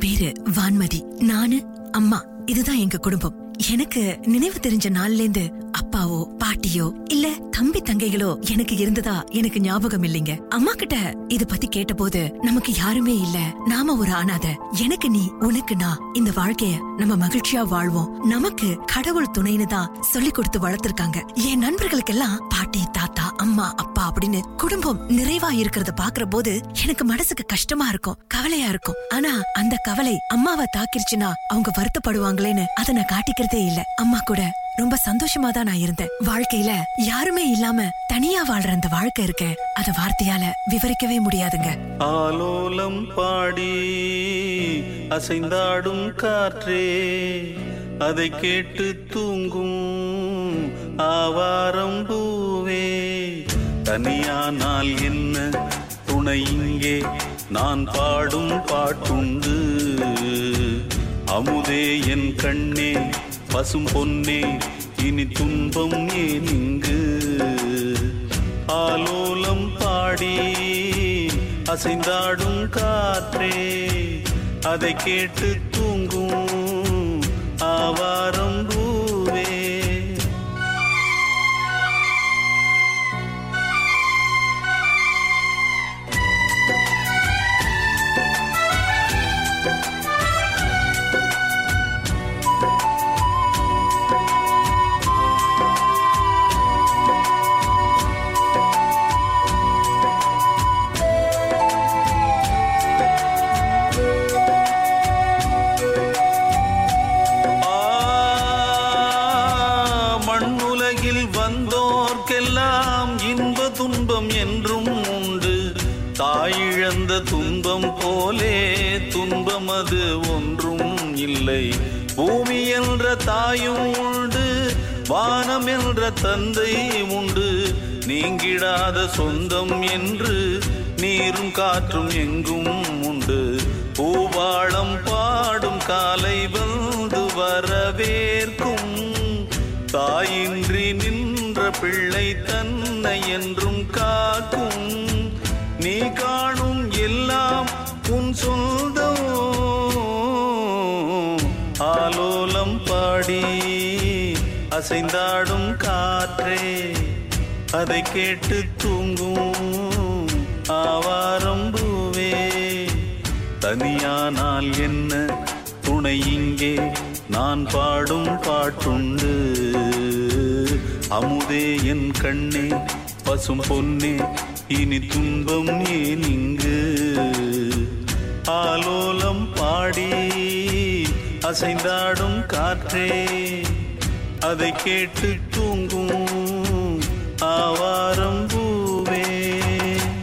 என் பேரு வான்மதி. நானு அம்மா. இதுதான் எங்க குடும்பம். எனக்கு நினைவு தெரிஞ்ச நாள்ல இருந்து அப்பாவோ பாட்டியோ இல்ல தம்பி தங்கைகளோ எனக்கு இருந்ததா எனக்கு ஞாபகம் இல்லைங்க. அம்மா கிட்ட இது பத்தி கேட்டபோது நமக்கு யாருமே இல்ல. நாம ஒரு ஆனாத எனக்கு நீ உனக்கு நான் இந்த வாழ்க்கைய நம்ம மகிழ்ச்சியா வாழ்வோம். நமக்கு கடவுள் துணைன்னு தான் சொல்லி கொடுத்து வளர்த்திருக்காங்க. என் நண்பர்களுக்கெல்லாம் பாட்டி தாத்தா அம்மா அப்பா அப்படின்னு குடும்பம் நிறைவா இருக்கிறத பாக்குற போது எனக்கு மனசுக்கு கஷ்டமா இருக்கும். கவலையா இருக்கும். ஆனா அந்த கவலை அம்மாவை தாக்கிருச்சுன்னா அவங்க வருத்தப்படுவாங்களேன்னு அதை நான் காட்டிக்கிறதே இல்ல. அம்மா கூட ரொம்ப சந்தோஷமா தான் நான் இருந்தேன். வாழ்க்கையில யாருமே இல்லாம தனியா வாழ்ற அந்த வாழ்க்கை இருக்க அத வார்த்தையால விவரிக்கவே முடியாதுங்க. ஆலோலம் பாடி அசைந்தாடும் காற்றே அதை கேட்டு தூங்கும் ஆவாரம் பூவே. தனியானால் என்ன துணை இங்கே? நான் பாடும் பாட்டுண்டு. அமுதே என் கண்ணே பசும் பொன்னே இனி துன்பம் ஏன் இங்கு? ஆலோலம் பாடி அசைந்தாடும் காற்றே அதை கேட்டு தூங்கும் ஆவாரம் பூ தாயும் உண்டு வானம் என்ற தந்தை உண்டு. நீங்கிடாத சொந்தம் என்று நீரும் காற்றும் எங்கும் உண்டு. பூவாளம் பாடும் காலை வந்து வரவேற்கும். தாயின்றி நின்ற பிள்ளை தன்னை என்றும் காக்கும். நீ காணும் எல்லாம் உன் சொந்த அசைந்தாடும் காற்றே அதை கேட்டு தூங்கும் ஆவாரம் பூவே தனியானால் என்ன துணை இங்கே? நான் பாடும் பாட்டுண்டு. அமுதே என் கண்ணே பசும் பொன்னே இனி துன்பம் ஏன் இங்கு? ஆலோலம் பாடி அசைந்தாடும் காற்றே. அதை கேட்டு தூங்கும் ஆவாரம் பூவே.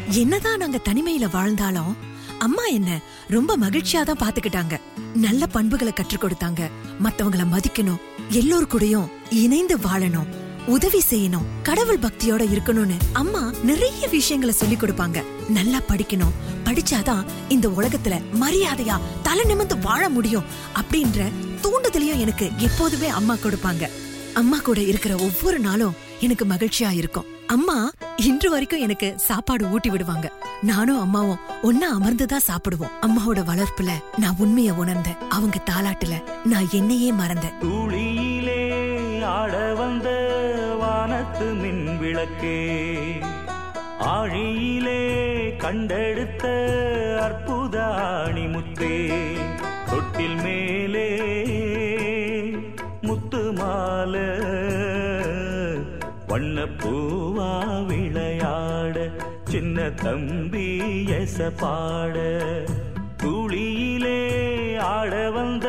என்னதான் நாங்க தனிமையில வாழ்ந்தாலும் அம்மா என்ன ரொம்ப மகிழ்ச்சியா தான் பாத்துக்கிட்டாங்க. நல்ல பண்புகளை கற்றுக் கொடுத்தாங்க. மத்தவங்களை மதிக்கணும் எல்லோர் கூடயும் இணைந்து வாழணும் உதவி செய்யணும் கடவுள் பக்தியோட இருக்கணும்னு அம்மா நிறைய விஷயங்களை சொல்லி கொடுப்பாங்க. நல்லா படிக்கணும் படிச்சாதான் இந்த உலகத்துல மரியாதையா தலை நிமிர்ந்து வாழ முடியும் அப்படின்ற தூண்டுதலையும் எனக்கு எப்போதுமே அம்மா கொடுப்பாங்க. அம்மா கூட இருக்கிற ஒவ்வொரு நாளும் எனக்கு மகிழ்ச்சியா இருக்கும். அம்மா இன்று வரைக்கும் எனக்கு சாப்பாடு ஊட்டி விடுவாங்க. நானும் அம்மாவும் ஒன்னா அமர்ந்துதான் சாப்பிடுவோம். அம்மாவோட வளர்ப்புல நான் உண்மைய உணர்ந்தேன். அவங்க தாலாட்டுல நான் என்னையே மறந்தேன். துளியிலே ஆட வந்த வானத்து மின் விளக்கே ஆழியிலே கண்டெடுத்த அற்புத அணிமுத்தே சின்ன தம்பி எச பாட துளியிலே ஆட வந்த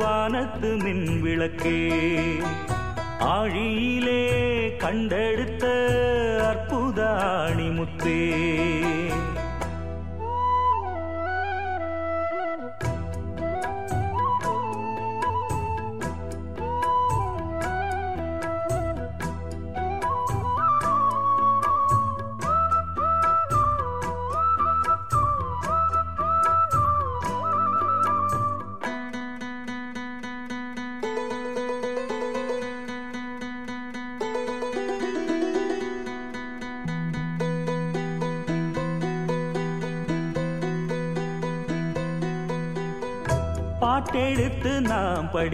வானத்து மின் விளக்கே. ஆழியிலே கண்டெடுத்த அற்புத அணிமுத்தே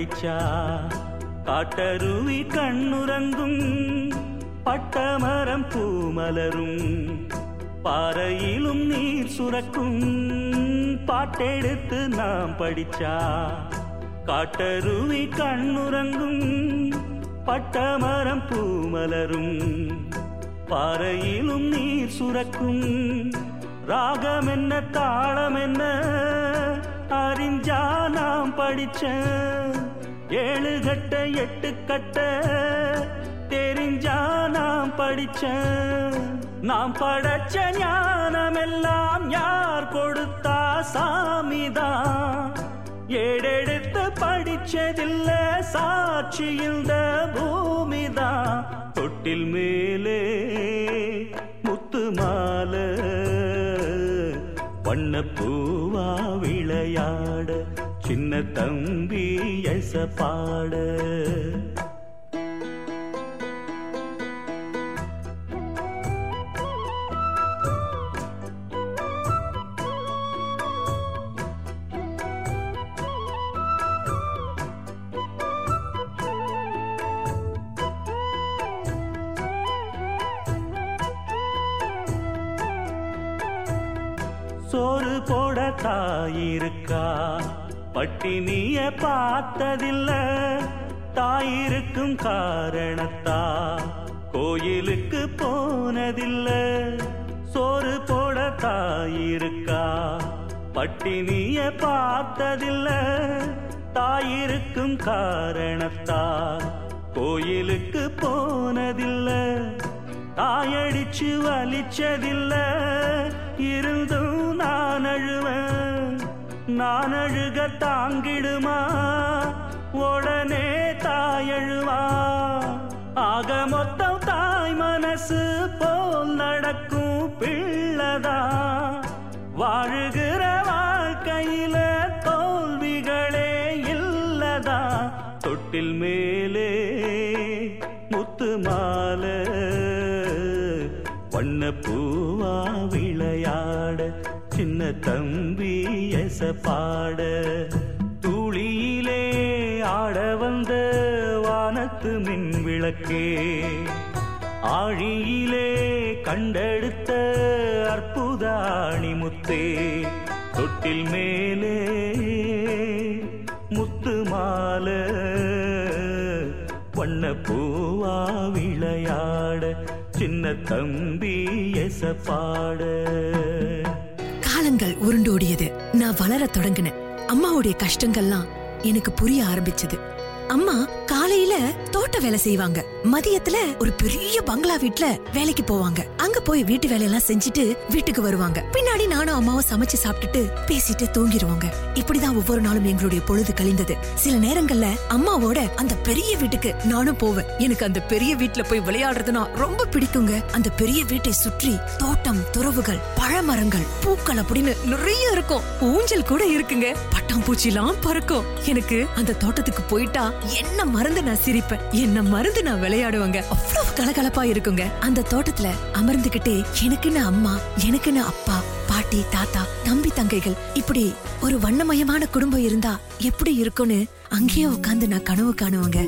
படிச்சா காட்டருவி கண்ணுறங்கும் பட்டமரம் பூமலரும் பாறையிலும் நீர் சுரக்கும். பாட்டெடுத்து நாம் படிச்சா காட்டருவி கண்ணுறங்கும் பட்டமரம் பூமலரும் பாறையிலும் நீர் சுரக்கும். ராகம் என்ன தாளம் என்ன அறிஞ்சா நாம் படிச்ச ஏழு கட்ட எட்டு கட்ட தெரிஞ்சா நாம் படிச்ச நாம் படைச்ச ஞானம் எல்லாம் யார் கொடுத்தா சாமிதான். ஏடெடுத்து படிச்சதில்ல சாட்சி இந்த பூமிதான். தொட்டில் மேலே முத்து மாலை பண்ண பூவா விளையாட சின்ன தம்பி எச பாட. சோறு போட தாயிருக்கா பட்டினிய பார்த்ததில்ல. தாயிருக்கும் காரணத்தா? கோயிலுக்கு போனதில்ல. சோறு போட தாயிருக்கா பட்டினிய பார்த்ததில்ல. தாயிருக்கும் காரணத்தா? கோயிலுக்கு போனதில்ல. தாயடிச்சு வலிச்சதில்ல. இருந்தும் நான் அழுவேன் நான் அழுக தாங்கிடுமா? உடனே தாயழுவா? ஆக மொத்தம் தாய் மனசு போல் நடக்கும் பிள்ளதா? வாழுகிற சின்ன தம்பி எச பாட துளியிலே ஆட வந்த வானத்து மின் விளக்கே ஆழியிலே கண்டெடுத்த அற்புத அணிமுத்தே. தொட்டில் மேலே முத்து மால வண்ண பூவா விளையாட சின்ன தம்பி எச பாட. காலங்கள் உருண்டோடியது. நான் வளர தொடங்கினேன். அம்மாவுடைய கஷ்டங்கள்லாம் எனக்கு புரிய ஆரம்பிச்சது. அம்மா காலையில தோட்ட வேலை செய்வாங்க. மதியத்துல ஒரு பெரிய பங்களா வீட்டுல வேலைக்கு போவாங்க. அங்க போய் வீட்டு வேலையெல்லாம் செஞ்சுட்டு வீட்டுக்கு வருவாங்க. பின்னாடி நானும் அம்மாவும் சமைச்சு சாப்பிட்டுட்டு பேசிட்டு தூங்கிடுவாங்க இப்படிதான் ஒவ்வொரு நாளும் எங்களுடைய பொழுது கழிந்தது. சில நேரங்கள்ல அம்மாவோட அந்த பெரிய வீட்டுக்கு நானும் போவேன். எனக்கு அந்த பெரிய வீட்டுல போய் விளையாடுறதுனா ரொம்ப பிடிக்குங்க. அந்த பெரிய வீட்டை சுற்றி தோட்டம் துறவுகள் பழமரங்கள் பூக்கள் அப்படின்னு நிறைய இருக்கும். ஊஞ்சல் கூட இருக்குங்க. பட்டாம்பூச்சிலாம் பறக்கும். எனக்கு அந்த தோட்டத்துக்கு போயிட்டா என்ன மருந்து நான் சிரிப்பேன். என்ன மருந்து நான் விளையாடுவாங்க. அவ்வளவு கலகலப்பா இருக்குங்க. அந்த தோட்டத்துல அமர்ந்துகிட்டே எனக்குன்னு அம்மா எனக்குன்னு அப்பா பாட்டி தாத்தா தம்பி தங்கைகள்? இப்படி ஒரு வண்ணமயமான குடும்பம் இருந்தா எப்படி இருக்கும்னு அங்கேயே உட்கார்ந்து நான் கனவு காணுவேங்க.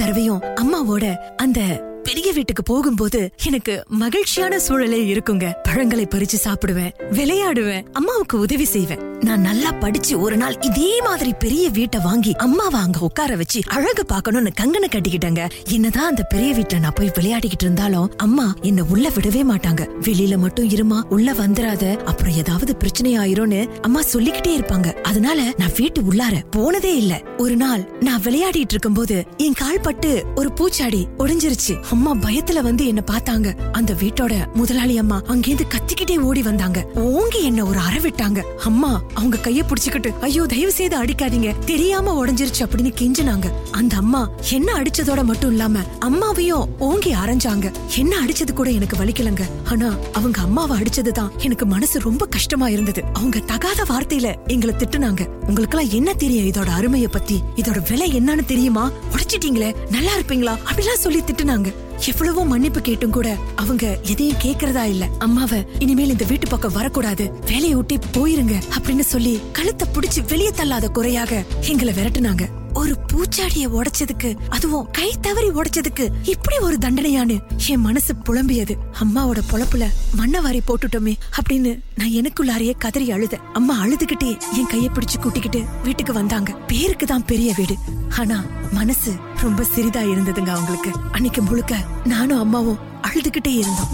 தடவையும் அம்மாவோட அந்த பெரிய வீட்டுக்கு போகும்போது எனக்கு மகிழ்ச்சியான சூழலே இருக்குங்க. பழங்களை பறிச்சு சாப்பிடுவேன் விளையாடுவேன் அம்மாவுக்கு உதவி செய்வேன். நான் நல்லா படிச்சு ஒரு நாள் இதே மாதிரி பெரிய வீட்டை வாங்கி அம்மாவை அங்க உட்கார வச்சு அழகு பார்க்கணும்னு கங்கனை கட்டிக்கிட்டேங்க. என்னதான் அந்த பெரிய வீட்டுல நான் போய் விளையாடிக்கிட்டு இருந்தாலும் அம்மா என்ன உள்ள விடவே மாட்டாங்க. வெளியில மட்டும் இருமா உள்ள வந்துராத அப்புறம் ஏதாவது பிரச்சனை ஆயிரும்னு அம்மா சொல்லிக்கிட்டே இருப்பாங்க. அதனால நான் வீட்டு உள்ளார போனதே இல்ல. ஒரு நாள் நான் விளையாடிட்டு இருக்கும்போது என் கால் பட்டு ஒரு பூச்சாடி ஒடிஞ்சிருச்சு. அம்மா பயத்துல வந்து என்ன பார்த்தாங்க. அந்த வீட்டோட முதலாளி அம்மா அங்கேருந்து கத்திக்கிட்டே ஓடி வந்தாங்க. ஓங்கி என்ன ஒரு அற விட்டாங்க. அம்மா அவங்க கைய புடிச்சுக்கிட்டு ஐயோ தயவு செய்து அடிக்காதீங்க. தெரியாம உடைஞ்சிருச்சு அப்படின்னு கெஞ்சினாங்க. அந்த அம்மா என்ன அடிச்சதோட மட்டும் இல்லாம அம்மாவையும் ஓங்கி அரைஞ்சாங்க. என்ன அடிச்சது கூட எனக்கு வலிக்கலங்க. ஆனா அவங்க அம்மாவை அடிச்சதுதான் எனக்கு மனசு ரொம்ப கஷ்டமா இருந்தது. அவங்க தகாத வார்த்தையில எங்களை திட்டுனாங்க. உங்களுக்கெல்லாம் என்ன தெரியும் இதோட அருமைய பத்தி? இதோட விலை என்னன்னு தெரியுமா? உடைச்சிட்டீங்களே நல்லா இருப்பீங்களா? அப்படிலாம் சொல்லி திட்டுனாங்க. எவ்வளவோ மன்னிப்பு கேட்டும் கூட அவங்க எதையும் கேக்குறதா இல்ல. அம்மாவ இனிமேல் இந்த வீட்டு பக்கம் வரக்கூடாது. வேலையை விட்டே போயிருங்க அப்படின்னு சொல்லி கழுத்தை புடிச்சு வெளியே தள்ளாத குறையாக எங்களை விரட்டுனாங்க. ஒரு பூச்சாடிய உடைச்சதுக்கு அதுவும் கை தவறி உடைச்சதுக்கு இப்படி ஒரு தண்டனையான்னு என் மனசு புலம்பியது. அம்மாவோட பொழப்புல மண்ணை வாரி போட்டுட்டோமே அப்படின்னு நான் எனக்குள்ளாரையே கதறி அழுத அம்மா அழுதுகிட்டே என் கைய பிடிச்சு கூட்டிக்கிட்டு வீட்டுக்கு வந்தாங்க. பேருக்கு தான் பெரிய வீடு. ஆனா மனசு ரொம்ப சிறிதா இருந்ததுங்க அவங்களுக்கு. அன்னைக்கு முழுக்க நானும் அம்மாவும் அழுதுகிட்டே இருந்தோம்.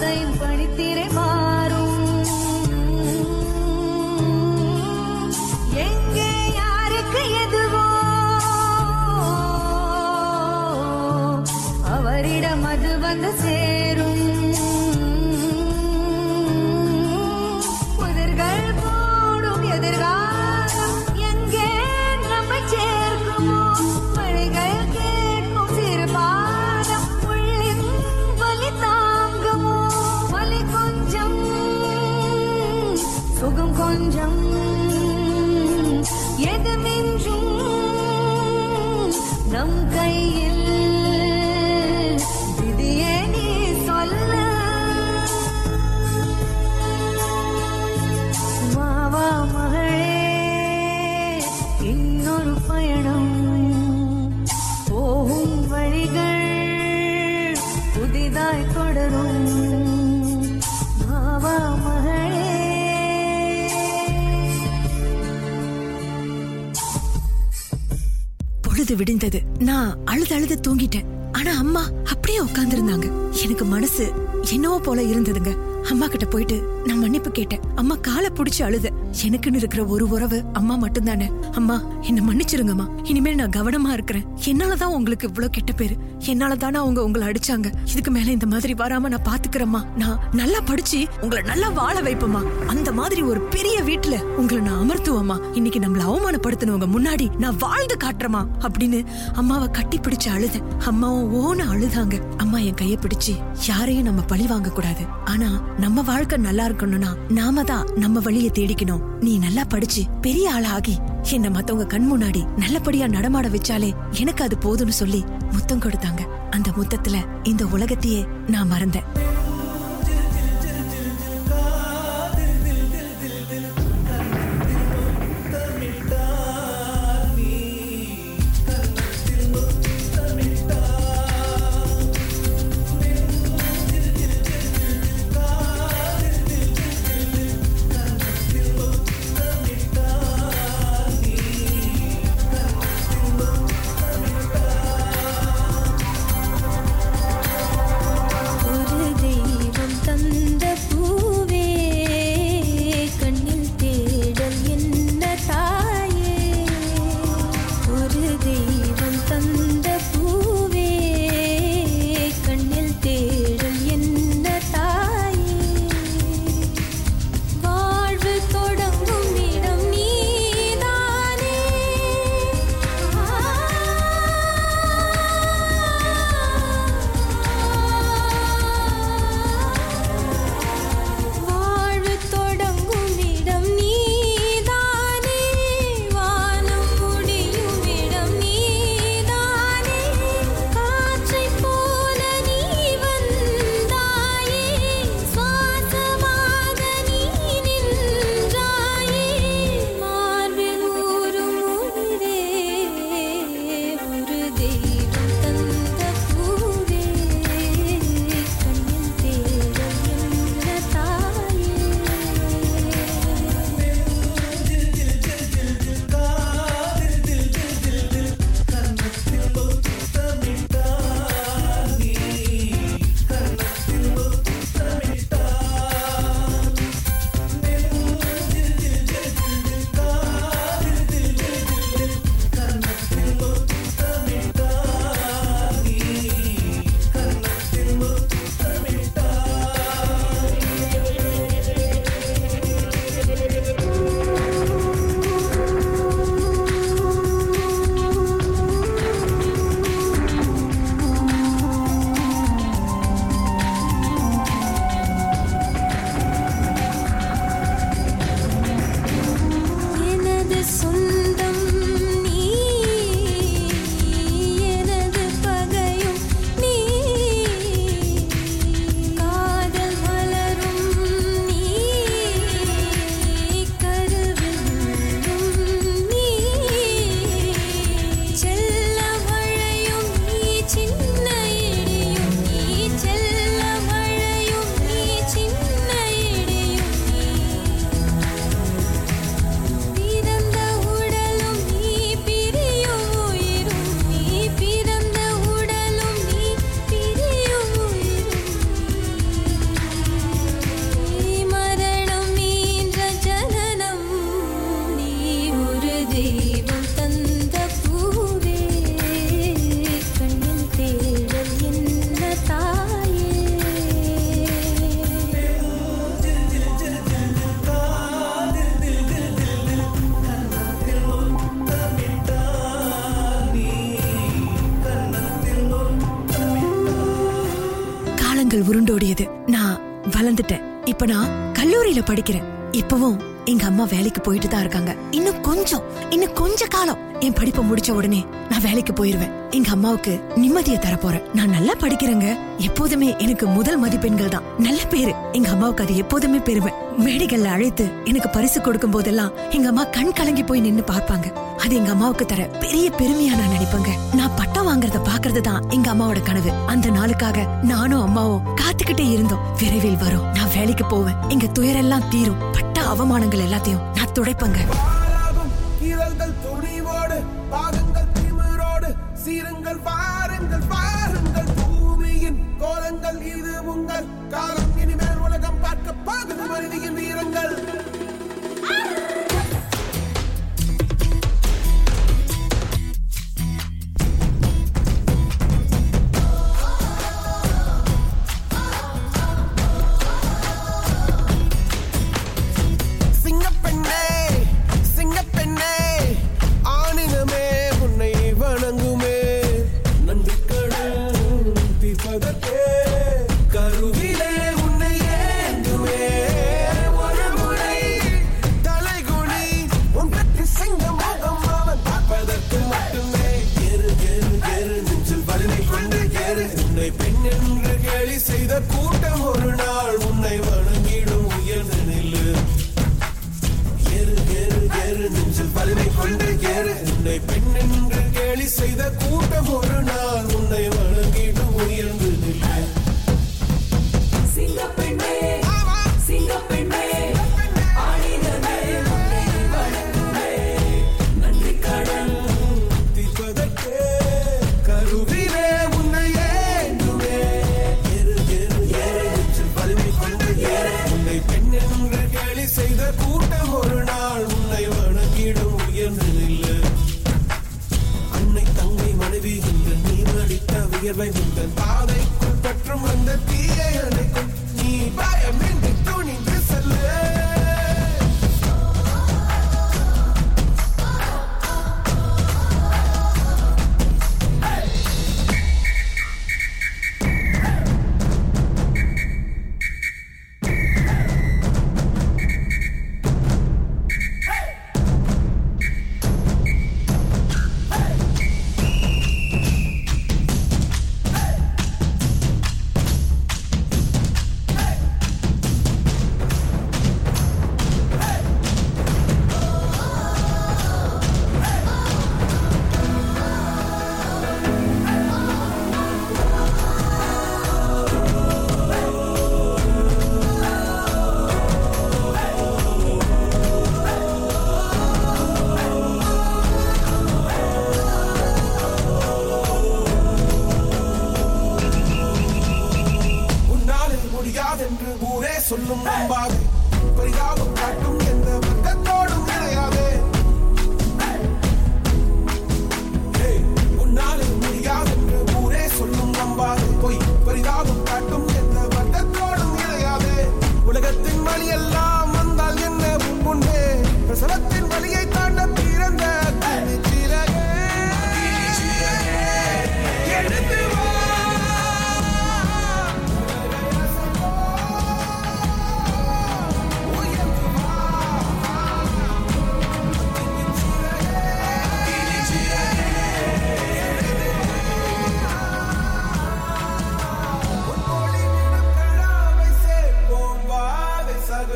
பாதையின் பொழுது விடிந்தது. நான் அழுது அழுது தூங்கிட்டேன். ஆனா அம்மா அப்படியே உட்கார்ந்திருந்தாங்க. எனக்கு மனசு என்னவோ போல இருந்ததுங்க. அம்மா கிட்ட போயிட்டு நான் மன்னிப்பு கேட்டேன். அம்மா காலை புடிச்சு அழுத. எனக்குன்னு இருக்கிற ஒரு உறவு அம்மா மட்டும்தானே? அம்மா என்ன மன்னிச்சிருங்கம்மா. இனிமேல் நான் கவனமா இருக்கிறேன். என்னாலதான் உங்களுக்கு இவ்வளவு கெட்ட பேரு? என்னாலதானே அவங்க உங்களை அடிச்சாங்க. இதுக்கு மேல இந்த மாதிரி வராம நான் பாத்துக்கிறேம்மா. நான் நல்லா படிச்சு உங்களை நல்லா வாழ வைப்பேம்மா. அந்த மாதிரி ஒரு பெரிய வீட்டுல உங்களை நான் அமர்த்துவம்மா. இன்னைக்கு நம்மள அவமானப்படுத்தினவங்க முன்னாடி நான் வாழ்ந்து காட்டுறேமா அப்படின்னு அம்மாவை கட்டி பிடிச்சு அழுத அம்மாவும் ஓன அழுதாங்க. அம்மா என் கைய பிடிச்சு யாரையும் நம்ம பழி வாங்க கூடாது ஆனா நம்ம வாழ்க்கை நல்லா இருக்கணும்னா நாம தான் நம்ம வழிய தேடிக்கணும். நீ நல்லா படிச்சு பெரிய ஆளாகி என்ன மத்தவங்க கண் முன்னாடி நல்லபடியா நடமாட வச்சாலே எனக்கு அது போதும்னு சொல்லி முத்தம் கொடுத்தாங்க. அந்த முத்தத்துல இந்த உலகத்தையே நான் மறந்தேன். கனவுகள் உருண்டோடியது. நான் வளர்ந்துட்டேன். இப்ப நான் கல்லூரியில படிக்கிறேன். இப்பவும் எங்க அம்மா வேலைக்கு போயிட்டு தான் இருக்காங்க. இன்னும் கொஞ்சம் இன்னும் கொஞ்ச காலம். என் படிப்பை முடிச்ச உடனே நான் வேலைக்கு போயிருவேன். எங்க அம்மாவுக்கு நிம்மதியை தர போறேன். நான் நல்லா படிக்கிறேங்க. எப்போதுமே எனக்கு முதல் மதிப்பெண்கள் தான். நல்ல பேரு. எங்க அம்மாவுக்கு அது எப்போதுமே பெருமை மேடைகள்ல அழைத்து எனக்கு பரிசு கொடுக்கும் போதெல்லாம் எங்க அம்மா கண் கலங்கி போய் நின்னு பார்ப்பாங்க. அது எங்க அம்மாவுக்கு தர பெரிய பெருமையா நான் நினைப்பேங்க. நான் பட்டம் வாங்குறத பாக்குறது தான் எங்க அம்மாவோட கனவு. அந்த நாளுக்காக நானும் அம்மாவும் காத்துக்கிட்டே இருந்தோம். விரைவில் வரும். நான் வேலைக்கு போவேன். எங்க துயரெல்லாம் தீரும். பட்ட அவமானங்கள் எல்லாத்தையும் நான் துடைப்பங்க. அடித்த வியர்வை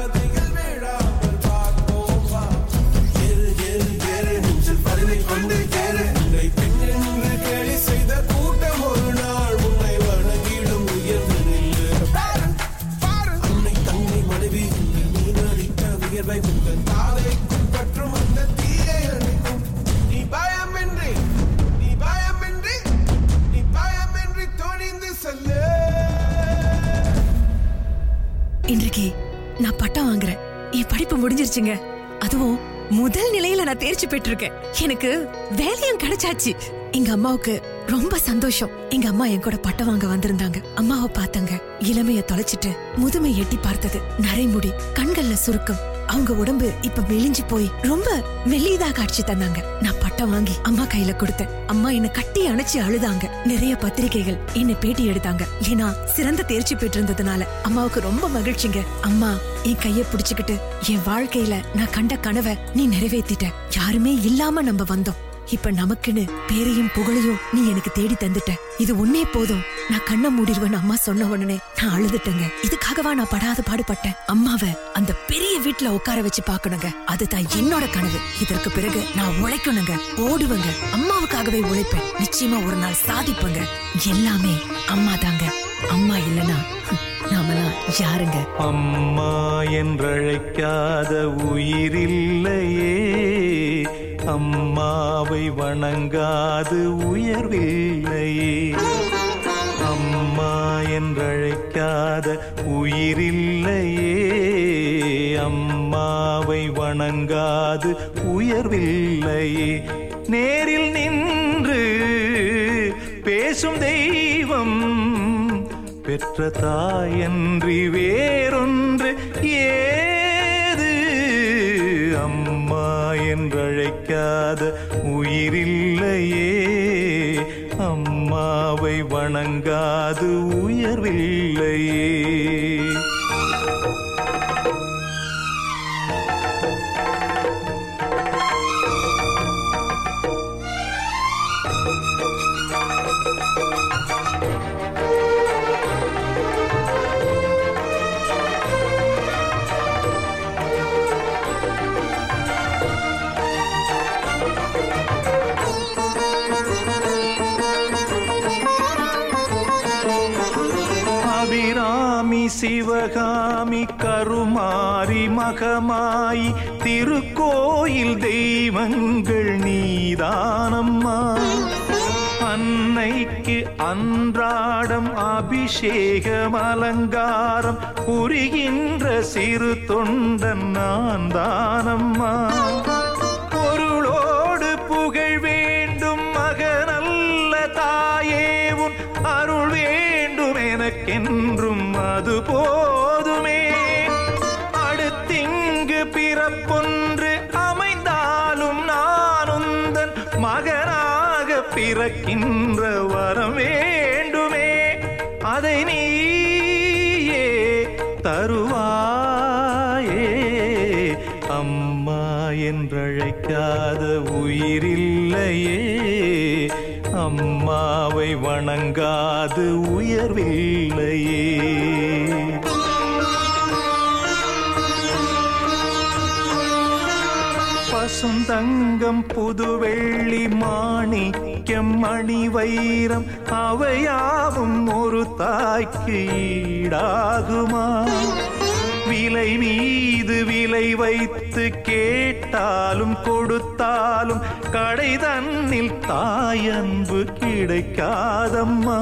te படிப்பு முடிஞ்சிருச்சுங்க. அதுவும் முதல் நிலையில நான் தேர்ச்சி பெற்றிருக்கேன். எனக்கு வேலையும் கிடைச்சாச்சு. எங்க அம்மாவுக்கு ரொம்ப சந்தோஷம். எங்க அம்மா என் கூட பட்டம் வாங்க வந்திருந்தாங்க. அம்மாவை பார்த்தாங்க. இளமைய தொலைச்சிட்டு முதுமை எட்டி பார்த்தது. நரைமுடி கண்கள்ல சுருக்கம். அவங்க உடம்பு இப்ப மெலிஞ்சு போய் ரொம்ப மெல்லியதா காட்சி தந்தாங்க. நான் பட்டம் வாங்கி அம்மா கையில கொடுத்தேன். அம்மா என்ன கட்டி அணைச்சு அழுதாங்க. நிறைய பத்திரிகைகள் என்ன பேட்டி எடுத்தாங்க. ஏன்னா சிறந்த தேர்ச்சி பெற்றிருந்ததுனால அம்மாவுக்கு ரொம்ப மகிழ்ச்சிங்க. அம்மா என் கைய புடிச்சுக்கிட்டு என் வாழ்க்கையில நான் கண்ட கனவை நீ நிறைவேத்திட்ட. யாருமே இல்லாம நம்ம வந்தோம். இப்ப நமக்குன்னு பேரையும் புகழையும் நீ எனக்கு தேடி தந்துட்ட. இது உன்னே போதும். நான் கண்ணை மூடிடுவேன் அம்மா சொன்ன உடனே நான் அழுதுட்டேங்க. இதுக்காகவா நான் படாத பாடுபட்டேன். அம்மாவை அந்த பெரிய வீட்டுல உட்கார வச்சு பாக்கணுங்க அதுதான் என்னோட கனவு. இதற்கு பிறகு நான் உழைக்கணுங்க. ஓடுவேங்க. அம்மாவுக்காகவே உழைப்பேன். நிச்சயமா ஒரு நாள் சாதிப்பேங்க. எல்லாமே அம்மா தாங்க அம்மா இல்லனா நாமெல்லாம் யாருங்க? அம்மா என்றழைக்காத உயிரில்லையே அம்மாவை வணங்காது உயர்வில்லை. அம்மா என்றழைக்காத உயிரில்லையே. அம்மாவை வணங்காது உயர்வில்லையே நேரில் நின்று பேசும் தெய்வம் பெற்ற தாயன்றி வேறொன்று. ஏ என்றழைக்காத. உயிரில்லையே. அம்மாவை வணங்காது. உயர்வில்லையே. மகமாய் திருக்கோயில் தெய்வங்கள் நீதானம்மா. அன்னைக்கு அன்றாடம் அபிஷேகம் அலங்காரம் புரிகின்ற சிறு தொண்டன் நான் தானம்மா பொருளோடு புகழ் வேண்டும் மகனல்ல தாயே உன் அருள் வேண்டும் எனக்கென்றும் அது பிறக்கின்ற வரம் வேண்டுமே அதை நீயே தருவாயே. அம்மா என்றழைக்காத உயிரில்லையே அம்மாவை வணங்காது உயர்வில்லையே. பசுந்தங்கம் புதுவெள்ளி மாணிக்கம் மணி வைரம் அவையாவும் ஒரு தாய்க்கு ஈடாகுமா? விலை மீது விலை வைத்து கேட்டாலும் கொடுத்தாலும் கடை தன்னில் தாயன்பு கிடைக்காதம்மா.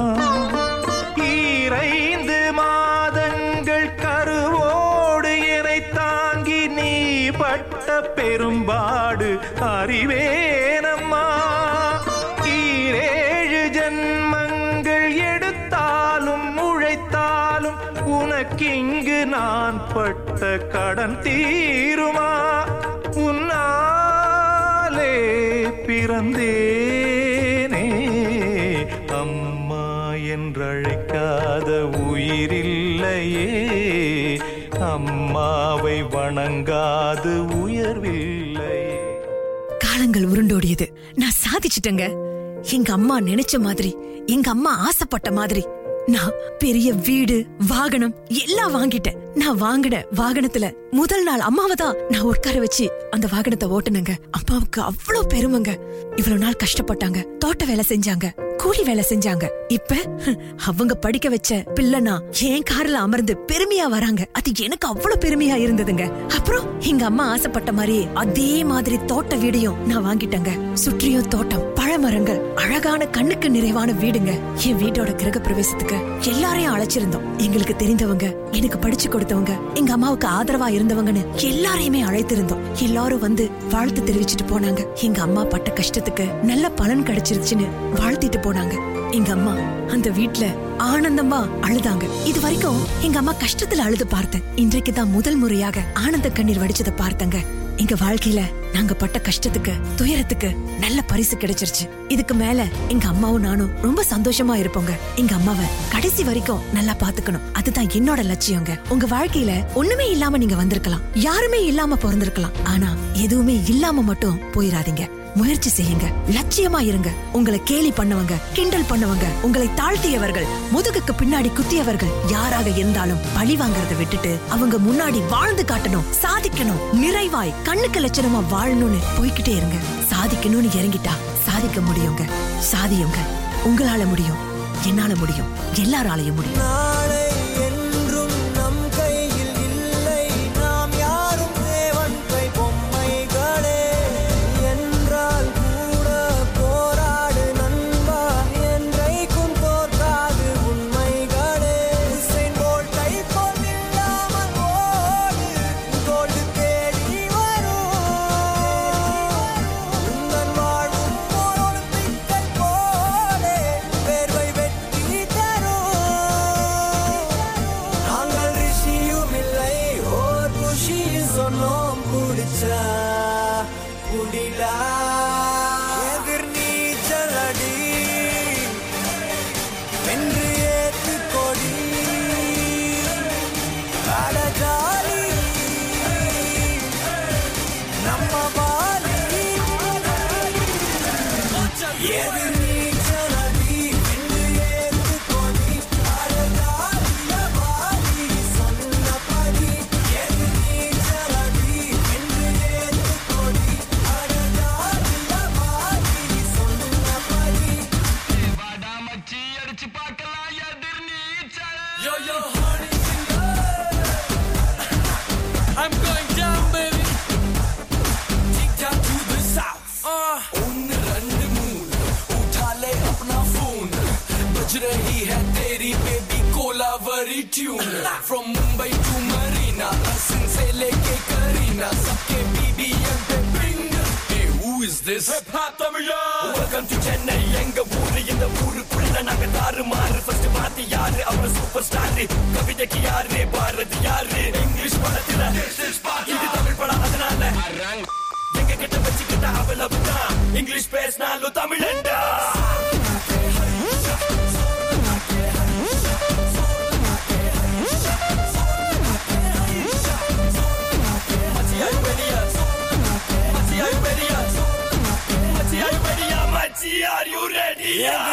ஈரைந்து மாதங்கள் கருவோடு என்னை தாங்கி நீ பட்ட பெரும்பாடு அறிவே அது உயர்வில்லை. காலங்கள் உருண்டோடியது. நான் சாதிச்சிட்டேங்க. எங்க அம்மா நினைச்ச மாதிரி எங்க அம்மா ஆசைப்பட்ட மாதிரி நான் பெரிய வீடு வாகனம் எல்லாம் வாங்கிட்டேன். நான் வாங்கின வாகனத்துல முதல் நாள் அம்மாவை தான் நான் உட்கார வச்சு அந்த வாகனத்தை ஓட்டுனங்க. அம்மாவுக்கு அவ்வளவு பெருமைங்க. இவ்வளவு நாள் கஷ்டப்பட்டாங்க. தோட்ட வேலை செஞ்சாங்க. கூலி வேலை செஞ்சாங்க. இப்ப அவங்க படிக்க வச்ச பிள்ளைனா என் கார்ல அமர்ந்து பெருமையா வராங்க. அது எனக்கு அவ்வளவு பெருமையா இருந்ததுங்க. அப்புறம் எங்க அம்மா ஆசைப்பட்ட மாதிரியே அதே மாதிரி தோட்ட வீடையும் நான் வாங்கிட்டேங்க. சுற்றியும் தோட்டம் பழ மரங்கள் அழகான கண்ணுக்கு நிறைவான வீடுங்க. என் வீட்டோட கிரக பிரவேசத்துக்கு எல்லாரையும் அழைச்சிருந்தோம். எங்களுக்கு தெரிந்தவங்க எனக்கு படிச்சு கொடுத்தவங்க எங்க அம்மாவுக்கு ஆதரவா இருந்தவங்கன்னு எல்லாரையுமே அழைத்திருந்தோம். எல்லாரும் வந்து வாழ்த்து தெரிவிச்சிட்டு போனாங்க. எங்க அம்மா பட்ட கஷ்டத்துக்கு நல்ல பலன் கிடைச்சிருச்சுன்னு வாழ்த்திட்டு போனாங்க. எங்க அம்மா அந்த வீட்ல ஆனந்தமா அழுதாங்க. இது வரைக்கும் எங்க அம்மா கஷ்டத்துல அழுது பார்த்தேன் இன்றைக்கு தான் முதல் முறையாக ஆனந்த கண்ணீர் வடிச்சதை பார்த்தங்க. எங்க வாழ்க்கையில நாங்க பட்ட கஷ்டத்துக்கு துயரத்துக்கு நல்ல பரிசு கிடைச்சிருச்சு. இதுக்கு மேல எங்க அம்மாவும் நானும் ரொம்ப சந்தோஷமா இருப்போங்க. எங்க அம்மாவை கடைசி வரைக்கும் நல்லா பாத்துக்கணும். அதுதான் என்னோட லட்சியங்க. உங்க வாழ்க்கையில ஒண்ணுமே இல்லாம நீங்க வந்திருக்கலாம். யாருமே இல்லாம பிறந்திருக்கலாம். ஆனா எதுவுமே இல்லாம மட்டும் போயிடாதீங்க முயற்சி செய்யுங்க. லட்சியமா இருங்க. உங்களை கேலி பண்ணவங்க கிண்டல் பண்ணவங்க உங்களை தாழ்த்தியவர்கள் முதுகுக்கு பின்னாடி குத்தியவர்கள் யாராக இருந்தாலும் பழி வாங்கறத விட்டுட்டு அவங்க முன்னாடி வாழ்ந்து காட்டணும் சாதிக்கணும் நிறைவாய் கண்ணுக்கு லட்சணமா வாழணும்னு போய்கிட்டே இருங்க. சாதிக்கணும்னு இறங்கிட்டா சாதிக்க முடியுங்க. சாதியுங்க. உங்களால முடியும். என்னால முடியும். எல்லாராலையும் முடியும். Yeah.